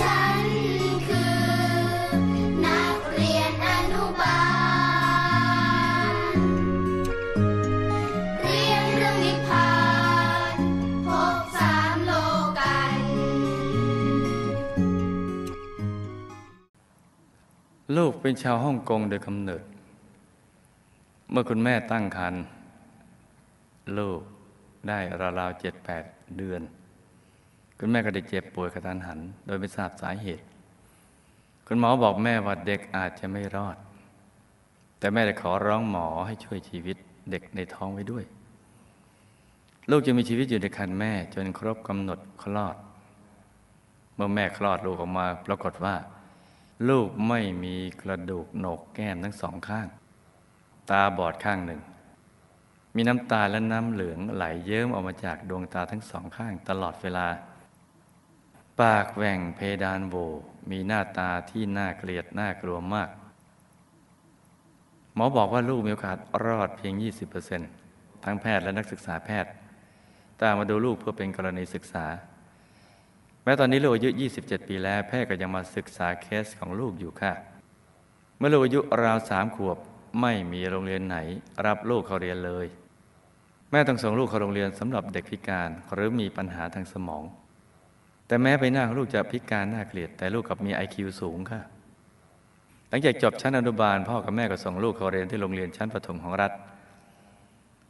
ฉันคือนักเรียนอนุบาล เรียนเรื่องนิพพานพบสามโลกัน ลูกเป็นชาวฮ่องกงโดยกำเนิด เมื่อคุณแม่ตั้งครรภ์ลูกได้ราวๆเจ็ดแปดเดือน คุณแม่ก็ได้เจ็บป่วยกระทันหัน โดยไม่ทราบสาเหตุ คุณหมอบอกแม่ว่าเด็กอาจจะไม่รอด แต่แม่ได้ขอร้องหมอให้ช่วยชีวิตเด็กในท้องไว้ด้วย ลูกจะมีชีวิตอยู่ในครรภ์แม่ จนครบกำหนดคลอด เมื่อแม่คลอดลูกออกมาปรากฏว่า ลูกไม่มีกระดูกโหนกแก้มทั้งสองข้าง ตาบอดข้างหนึ่ง มีน้ำตาและน้ำเหลืองไหลเยิ้มออกมาจากดวงตาทั้งสองข้างตลอดเวลา ปากแหว่งเพดานโวมีหน้าตาที่น่าเกลียดน่ากลัวมาก หมอบอกว่าลูกมีโอกาสรอดเพียง 20%ทั้งแพทย์และนักศึกษาแพทย์ตามมาดูลูกเพื่อเป็นกรณีศึกษา แม้ตอนนี้ลูกอายุ 27 ปีแล้ว แพทย์ก็ยังมาศึกษาเคสของลูกอยู่ค่ะ เมื่อลูกอายุราวสามขวบไม่มีโรงเรียนไหน รับลูกเขาเรียนเลย แม่ต้องส่งลูกเข้าโรงเรียนสำหรับเด็กพิการหรือมีปัญหาทางสมอง แต่แม้ใบหน้าของลูกจะพิการน่าเกลียด แต่ลูกกับมี IQ สูงค่ะ หลังจากจบชั้นอนุบาล พ่อกับแม่ก็ส่งลูกเขาเรียนที่โรงเรียนชั้นประถมของรัฐ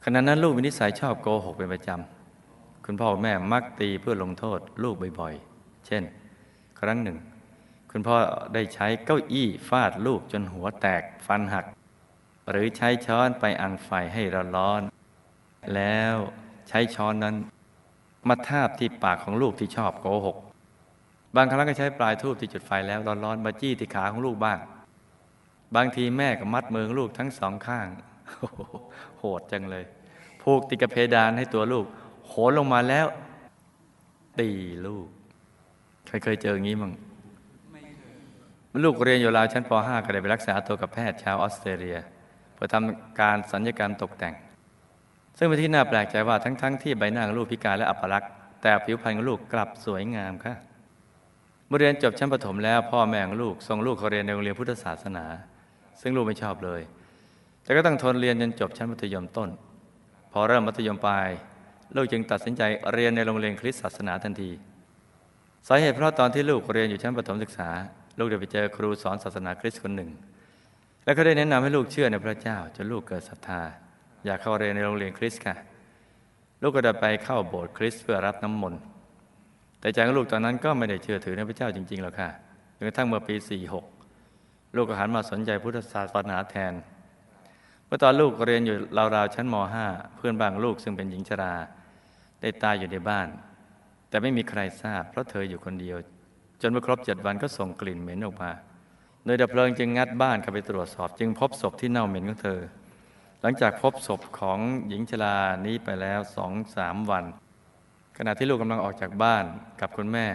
ขณะนั้นลูกมีนิสัยชอบโกหกเป็นประจำคุณพ่อแม่มักตีเพื่อลงโทษ ลูกบ่อยๆ เช่น ครั้งหนึ่ง คุณพ่อได้ใช้เก้าอี้ฟาดลูกจนหัวแตกฟันหัก หรือใช้ช้อนไปอังไฟให้ร้อนๆแล้วใช้ช้อนนั้น มาทาบที่ปากของลูกที่ชอบโกหก บางครั้งก็ใช้ปลายทูบที่จุดไฟแล้วร้อนๆมาจี้ที่ขาของลูกบ้าง บางทีแม่ก็มัดมือของลูกทั้งสองข้าง โหดจังเลย ผูกติดกับเพดานให้ตัวลูก โหนลงมาแล้ว ตีลูกใครเคยเจออย่างนี้มั้งลูกเรียนอยู่ราวชั้นป .5 ก็ได้ไปรักษาตัวกับแพทย์ชาวออสเตรเลียเพื่อทำการสัญญกรรมตกแต่ง ซึ่งเป็นที่น่าแปลกใจว่าทั้งๆทที่ใบหน้าของลูกพิการและอัปลักษณ์แต่ผิวพรรณของลูกกลับสวยงามค่ะเมื่อเรียนจบชั้นประถมแล้วพ่อแม่ของลูกส่งลูกเขาเรียนในโรงเรียนพุทธศาสนา ซึ่งลูกไม่ชอบเลย แต่ก็ต้องทนเรียนจนจบชั้นมัธยมต้น พอเริ่มมัธยมปลายลูกจึงตัดสินใจเรียนในโรงเรียนคริสตศาสนาทันทีสาเหตุเพราะตอนที่ลูกเรียนอยู่ชั้นประถมศึกษา ลูกได้ไปเจอครูสอนศาสนาคริสต์คนหนึ่ง และเขาได้แนะนำให้ลูกเชื่อในพระเจ้าจนลูกเกิดศรัทธา อยากเข้าเรียนในโรงเรียนคริสต์ค่ะ ลูกก็ได้ไปเข้าโบสถ์คริสต์เพื่อรับน้ำมนต์แต่ใจของลูกตอนนั้นก็ไม่ได้เชื่อถือในพระเจ้าจริงๆหรอกค่ะจนกระทั่งเมื่อปี 46 ลูกก็หันมาสนใจพุทธศาสนาแทนเมื่อตอนลูกเรียนอยู่ราวๆชั้นม .5 เพื่อนบานลูกซึ่งเป็นหญิงชรา ได้ตายอยู่ในบ้าน แต่ไม่มีใครทราบ เพราะเธออยู่คนเดียว จนเมื่อครบเจ็ดวันก็ส่งกลิ่นเหม็นออกมาโดยดับเพลิงจึงงัดบ้านเข้าไปตรวจสอบ จึงพบศพที่เน่าเหม็นของเธอ หลังจากพบศพของหญิงชรานี้ไปแล้วสองสามวัน ขณะที่ลูกกำลังออกจากบ้านกับคุณแม่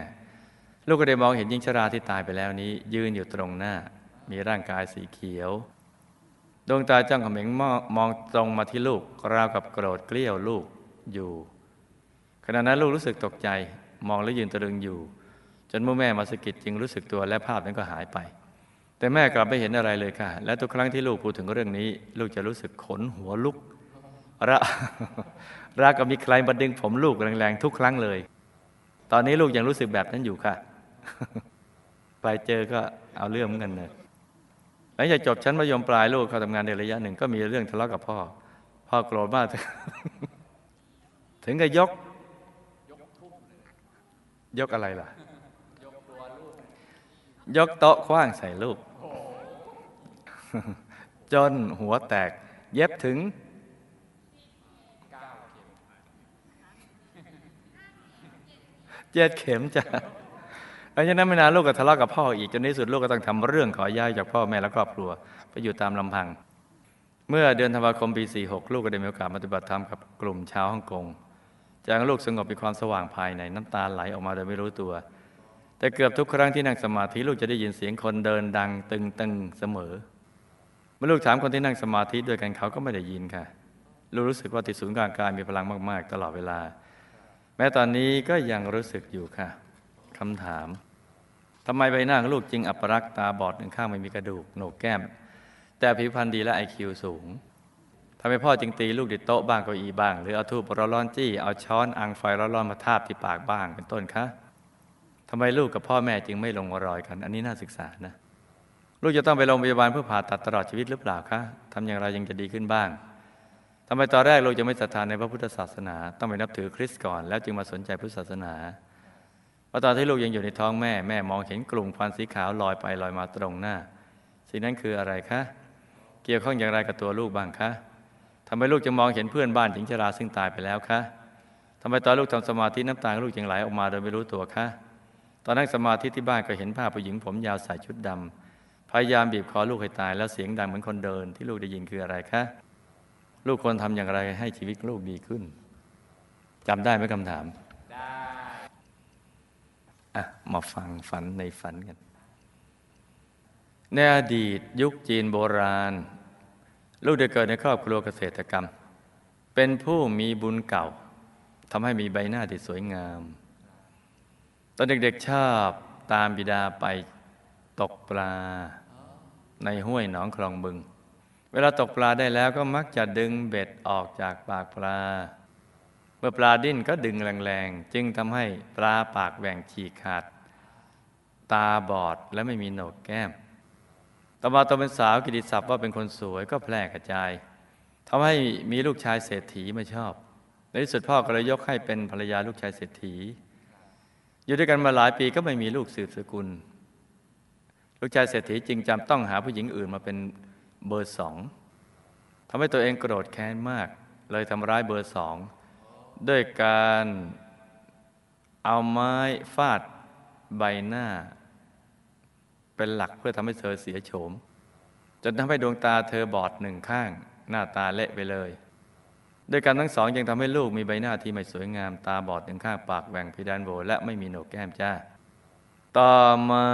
ลูกก็ได้มองเห็นหญิงชราที่ตายไปแล้วนี้ ยืนอยู่ตรงหน้า มีร่างกายสีเขียว ดวงตาจ้องเขม็งมองมองตรงมาที่ลูกราวกับโกรธเกลี้ยวลูกอยู่ ขณะนั้นลูกรู้สึกตกใจ มองแล้วยืนตะลึงอยู่ จนเมื่อแม่มาสกิดจึงรู้สึกตัวและภาพนั้นก็หายไป แต่แม่กลับไม่เห็นอะไรเลยค่ะ และทุกครั้งที่ลูกพูดถึงเรื่องนี้ ลูกจะรู้สึกขนหัวลุกระรากับมีใครมาดึงผมลูกแรงๆทุกครั้งเลย ตอนนี้ลูกยังรู้สึกแบบนั้นอยู่ค่ะ ไปเจอก็เอาเรื่องเหมือนกันเลยหลังจากจบชั้นมัธยมปลายลูกเข้าทำงานในระยะหนึ่งก็มีเรื่องทะเลาะกับพ่อ พ่อโกรธมาก ถึงกับยก ยกอะไรล่ะ ยกโต๊ะคว้างใส่ลูก จนหัวแตก เย็บถึง เจ็ดเข็มจ้ะหลังจากนั้นไม่นานลูกก็ทะเลาะกับพ่ออีกจนในที่สุดลูกก็ต้องทำเรื่องขอย้ายจากพ่อแม่และครอบครัว ไปอยู่ตามลำพัง เมื่อเดือนธันวาคมปี 46 ลูกก็ได้มีโอกาสปฏิบัติธรรมกับกลุ่มชาวฮ่องกงจากลูกสงบมีความสว่างภายในน้ำตาไหลออกมาโดยไม่รู้ตัว แต่เกือบทุกครั้งที่นั่งสมาธิลูกจะได้ยินเสียงคนเดินดังตึงตึงเสมอ มื่อลูกถามคนที่นั่งสมาธิด้วยกันเขาก็ไม่ได้ยินค่ะ ลูกรู้สึกว่าติดศูนย์กลางกายมีพลังมากๆ ตลอดเวลา แม้ตอนนี้ก็ยังรู้สึกอยู่ค่ะคำถามทำไมใบหน้าของลูกจึงอัปรักษ์ตาบอดหนึ่งข้างไม่มีกระดูกโหนกแก้ม แต่ผิวพรรณดีและไอคิวสูงทำไมพ่อจึงตีลูกดิโต๊ะบ้างเก้าอี้บ้าง หรือเอาทูบร้อนๆจี้เอาช้อนอังไฟร้อนๆมาทาบที่ปากบ้างเป็นต้นคะทำไมลูกกับพ่อแม่จึงไม่ลงรอยกัน อันนี้น่าศึกษานะ ลูกจะต้องไปโรงพยาบาลเพื่อผ่าตัดตลอดชีวิตหรือเปล่าคะทำอย่างไรยังจะดีขึ้นบ้างทำไมตอนแรกลูกจะไม่ศรัทธาในพระพุทธศาสนา ต้องไปนับถือคริสต์ก่อน แล้วจึงมาสนใจพุทธศาสนาเพราะตอนที่ลูกยังอยู่ในท้องแม่แม่มองเห็นกลุ่มควันสีขาวลอยไปลอยมาตรงหน้า สิ่งนั้นคืออะไรคะ เกี่ยวข้องอย่างไรกับตัวลูกบ้างคะทำไมลูกจะมองเห็นเพื่อนบ้านหญิงชราซึ่งตายไปแล้วคะทำไมตอนลูกทำสมาธิน้ำตาลูกจึงไหลออกมาโดยไม่รู้ตัวคะ ตอนนั่งสมาธิที่บ้านก็เห็นภาพผู้หญิงผมยาวใส่ชุดดำ พยายามบีบคอลูกให้ตายแล้วเสียงดังเหมือนคนเดินที่ลูกได้ยินคืออะไรคะ ลูกควรทำอย่างไรให้ชีวิตลูกดีขึ้นจำได้ไหมคำถาม ได้อะมาฟังฝันในฝันกัน ในอดีตยุคจีนโบราณ ลูกได้เกิดในครอบครัวเกษตรกรรม เป็นผู้มีบุญเก่าทำให้มีใบหน้าที่สวยงาม ตอนเด็กๆชอบตามบิดาไป ตกปลาในห้วยหนองคลองบึง เวลาตกปลาได้แล้วก็มักจะดึงเบ็ดออกจากปากปลา เมื่อปลาดิ้นก็ดึงแรงๆ จึงทำให้ปลาปากแหว่งฉีกขาด ตาบอดและไม่มีโหนกแก้มต่อมาตอนเป็นสาวกิติศัพท์ว่าเป็นคนสวยก็แพร่กระจายทำให้มีลูกชายเศรษฐีมาชอบ ในที่สุดพ่อก็เลยยกให้เป็นภรรยาลูกชายเศรษฐี อยู่ด้วยกันมาหลายปีก็ไม่มีลูกสืบสกุล ลูกชายเศรษฐีจึงจำต้องหาผู้หญิงอื่นมาเป็นเบอร์สองทำให้ตัวเองโกรธแค้นมาก เลยทำร้ายเบอร์สองด้วยการเอาไม้ฟาดใบหน้า เป็นหลักเพื่อทำให้เธอเสียโฉม จนทำให้ดวงตาเธอบอดหนึ่งข้าง หน้าตาเละไปเลยด้วยกันทั้งสองยังทำให้ลูกมีใบหน้าที่ไม่สวยงาม ตาบอดหนึ่งข้างปากแหว่งพิดานโบและไม่มีโหนกแก้มจ้า ต่อมา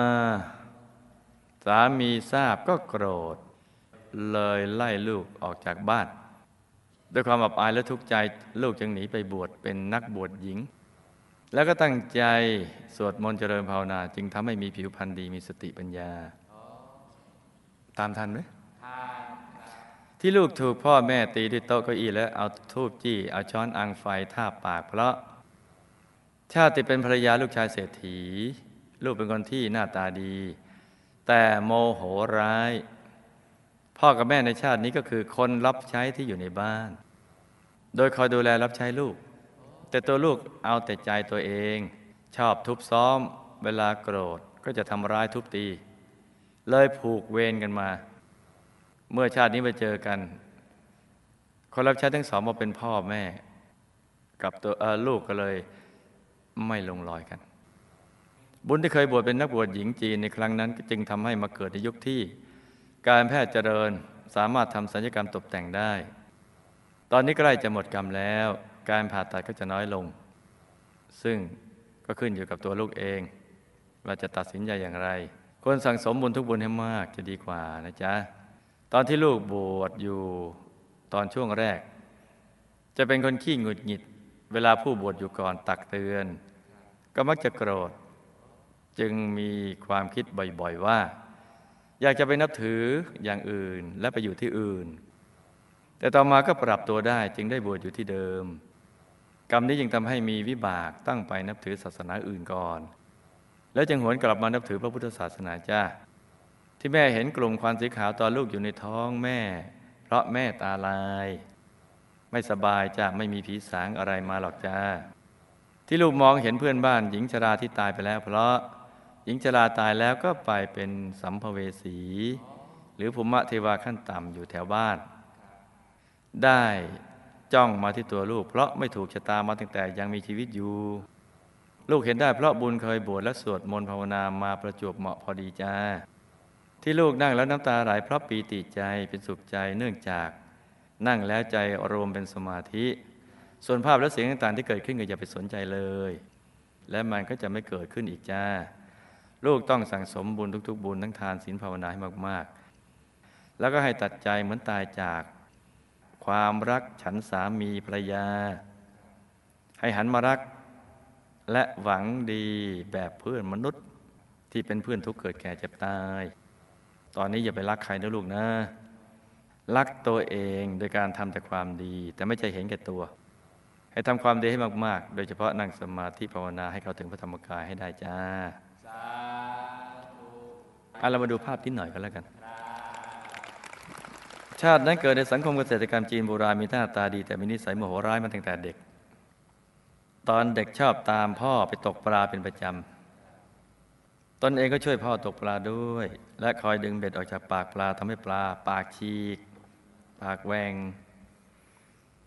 สามีทราบก็โกรธ เลยไล่ลูกออกจากบ้าน ด้วยความอับอายและทุกข์ใจลูกจึงหนีไปบวชเป็นนักบวชหญิง แล้วก็ตั้งใจสวดมนต์เจริญภาวนา จึงทำให้มีผิวพรรณดีมีสติปัญญา ตามทันไหมที่ลูกถูกพ่อแม่ตีด้วยโต๊ะเก้าอี้แล้วเอาทูบจี้ เอาช้อนอังไฟทาบปาก เพราะชาติเป็นภรรยาลูกชายเศรษฐี ลูกเป็นคนที่หน้าตาดี แต่โมโหร้าย พ่อกับแม่ในชาตินี้ก็คือคนรับใช้ที่อยู่ในบ้าน โดยคอยดูแลรับใช้ลูก แต่ตัวลูกเอาแต่ใจตัวเอง ชอบทุบซ้อม เวลาโกรธก็จะทำร้ายทุบตี เลยผูกเวรกันมา เมื่อชาตินี้มาเจอกัน คนรับใช้ทั้งสองมาเป็นพ่อแม่ กับตัวลูกก็เลยไม่ลงรอยกัน บุญที่เคยบวชเป็นนักบวชหญิงจีนในครั้งนั้นจึงทำให้มาเกิดในยุคที่ การแพทย์เจริญสามารถทำศัลยกรรมตกแต่งได้ ตอนนี้ใกล้จะหมดกรรมแล้ว การผ่าตัดก็จะน้อยลง ซึ่งก็ขึ้นอยู่กับตัวลูกเองว่าจะตัดสินใจอย่างไรควรสั่งสมบุญทุกบุญให้มากจะดีกว่านะจ๊ะ ตอนที่ลูกบวชอยู่ตอนช่วงแรก จะเป็นคนขี้หงุดหงิด เวลาผู้บวชอยู่ก่อนตักเตือน ก็มักจะโกรธ จึงมีความคิดบ่อยๆว่า อยากจะไปนับถืออย่างอื่นและไปอยู่ที่อื่น แต่ต่อมาก็ปรับตัวได้จึงได้บวชอยู่ที่เดิม กรรมนี้จึงทำให้มีวิบากตั้งไปนับถือศาสนาอื่นก่อน แล้วจึงหวนกลับมานับถือพระพุทธศาสนาจ้าที่แม่เห็นกลุ่มควันสีขาวตอนลูกอยู่ในท้องแม่ เพราะแม่ตาลาย ไม่สบายจ้าไม่มีผีสางอะไรมาหรอกจ้าที่ลูกมองเห็นเพื่อนบ้านหญิงชราที่ตายไปแล้ว เพราะ หญิงชราตายแล้วก็ไปเป็นสัมภเวสี หรือภูมิเทวาขั้นต่ำอยู่แถวบ้าน ได้จ้องมาที่ตัวลูก เพราะไม่ถูกชะตามาตั้งแต่ยังมีชีวิตอยู่ ลูกเห็นได้เพราะบุญเคยบวชและสวดมนต์ภาวนามาประจวบเหมาะพอดีจ้า ที่ลูกนั่งแล้วน้ำตาไหลเพราะปีติใจเป็นสุขใจเนื่องจากนั่งแล้วใจรวมเป็นสมาธิ ส่วนภาพและเสียงต่างๆ ที่เกิดขึ้นก็อย่าไปสนใจเลย และมันก็จะไม่เกิดขึ้นอีกจ้า ลูกต้องสั่งสมบุญทุก ๆ บุญทั้งทานศีลภาวนาให้มาก ๆ แล้วก็ให้ตัดใจเหมือนตายจาก ความรักฉันสามีภรรยา ให้หันมารัก และหวังดีแบบเพื่อนมนุษย์ที่เป็นเพื่อนทุกข์เกิดแก่เจ็บตาย ตอนนี้อย่าไปรักใครนะลูกนะรักตัวเองโดยการทำแต่ความดี แต่ไม่ใช่เห็นแก่ตัว ให้ทำความดีให้มาก ๆ โดยเฉพาะนั่งสมาธิภาวนาให้เขาถึงพระธรรมกายให้ได้จ้า เอาเรามาดูภาพที่หน่อยกันแล้วกัน ชาตินั้นเกิดในสังคมเกษตรกรรมจีนโบราณมีหน้าตาดี แต่มีนิสัยโมโหร้ายมาตั้งแต่เด็ก ตอนเด็กชอบตามพ่อไปตกปลาเป็นประจำ ตนเองก็ช่วยพ่อตกปลาด้วย และคอยดึงเบ็ดออกจากปากปลาทำให้ปลา ปากฉีก ปากแหวง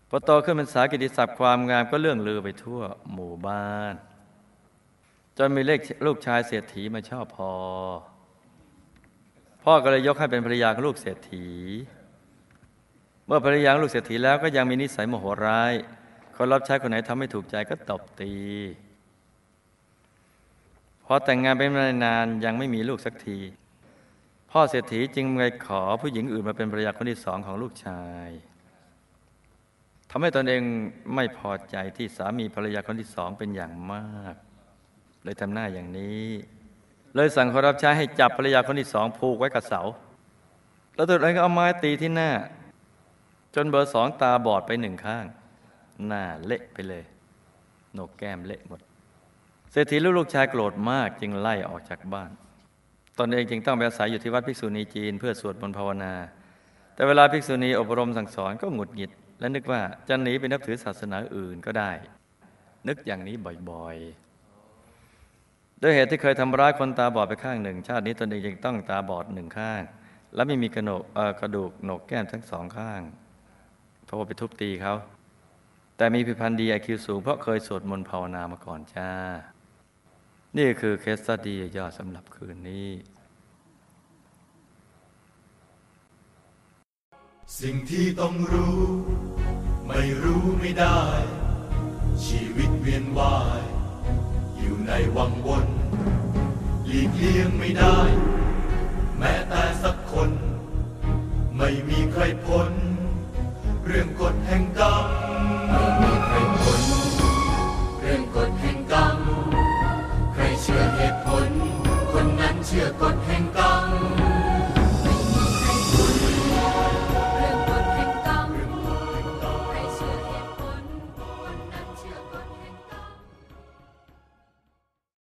พอโตขึ้นเป็นสากิติศัพท์ความงามก็เรื่องลือไปทั่วหมู่บ้าน จนมีเลขลูกชายเศรษฐีมาชอบพอ พ่อก็เลยยกให้เป็นภรรยาของลูกเศรษฐี เมื่อภรรยาของลูกเศรษฐีแล้วก็ยังมีนิสัยโมโหร้ายคนรับใช้คนไหนทำไม่ถูกใจก็ตบตีพอแต่งงานไปไม่นานยังไม่มีลูกสักที พ่อเศรษฐีจึงไปขอผู้หญิงอื่นมาเป็นภรรยาคนที่สองของลูกชายทำให้ตนเองไม่พอใจที่สามีภรรยาคนที่สองเป็นอย่างมาก เลยทำหน้าอย่างนี้ เลยสั่งคนรับใช้ให้จับภรรยาคนที่สองผูกไว้กับเสา แล้วตัวเองก็เอาไม้ตีที่หน้า จนเบอร์สองตาบอดไปหนึ่งข้าง หน้าเละไปเลยโหนกแก้มเละหมด เศรษฐีลูกลูกชายโกรธมากจึงไล่ออกจากบ้าน ตนเองจึงต้องไปอาศัยอยู่ที่วัดภิกษุณีจีน เพื่อสวดมนต์ภาวนา แต่เวลาภิกษุณีอบรมสั่งสอนก็หงุดหงิด และนึกว่าจะหนีไปนับถือศาสนาอื่นก็ได้ นึกอย่างนี้บ่อยๆ ด้วยเหตุที่เคยทำร้ายคนตาบอดไปข้างหนึ่ง ชาตินี้ตนเองจึงต้องตาบอดหนึ่งข้าง และไม่มีกระโหนกกระดูกโหนกแก้มทั้งสองข้างเพราะว่าไปทุบตีเขาแต่มีพิพันธ์ดีไอคิวสูงเพราะเคยสวดมนต์ภาวนามาก่อนจ้า นี่คือเคสตดีย่อสำหรับคืนนี้ สิ่งที่ต้องรู้ ไม่รู้ไม่ได้ ชีวิตเวียนว่าย ในวังวน หลีกเลี่ยงไม่ได้ แม้แต่สักคน ไม่มีใครพ้น เรื่องกฎแห่งกรรม ไม่มีใครพ้น เรื่องกฎแห่งกรรม ใครเชื่อเหตุผล คนนั้นเชื่อกฎ